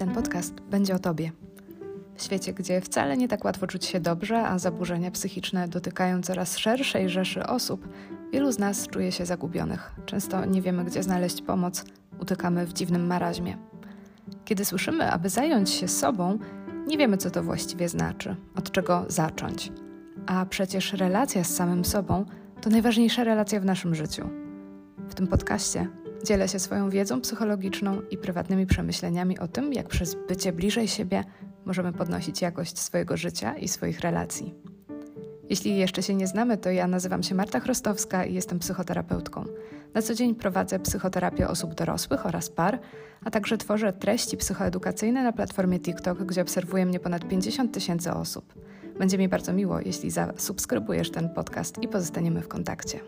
ten podcast będzie o tobie. W świecie, gdzie wcale nie tak łatwo czuć się dobrze, a zaburzenia psychiczne dotykają coraz szerszej rzeszy osób, wielu z nas czuje się zagubionych. Często nie wiemy, gdzie znaleźć pomoc, utykamy w dziwnym maraźmie. Kiedy słyszymy, aby zająć się sobą, nie wiemy, co to właściwie znaczy, od czego zacząć. A przecież relacja z samym sobą to najważniejsza relacja w naszym życiu. W tym podcaście dzielę się swoją wiedzą psychologiczną i prywatnymi przemyśleniami o tym, jak przez bycie bliżej siebie możemy podnosić jakość swojego życia i swoich relacji. Jeśli jeszcze się nie znamy, to ja nazywam się Marta Chrostowska i jestem psychoterapeutką. Na co dzień prowadzę psychoterapię osób dorosłych oraz par, a także tworzę treści psychoedukacyjne na platformie TikTok, gdzie obserwuje mnie ponad 50 tysięcy osób. Będzie mi bardzo miło, jeśli zasubskrybujesz ten podcast i pozostaniemy w kontakcie.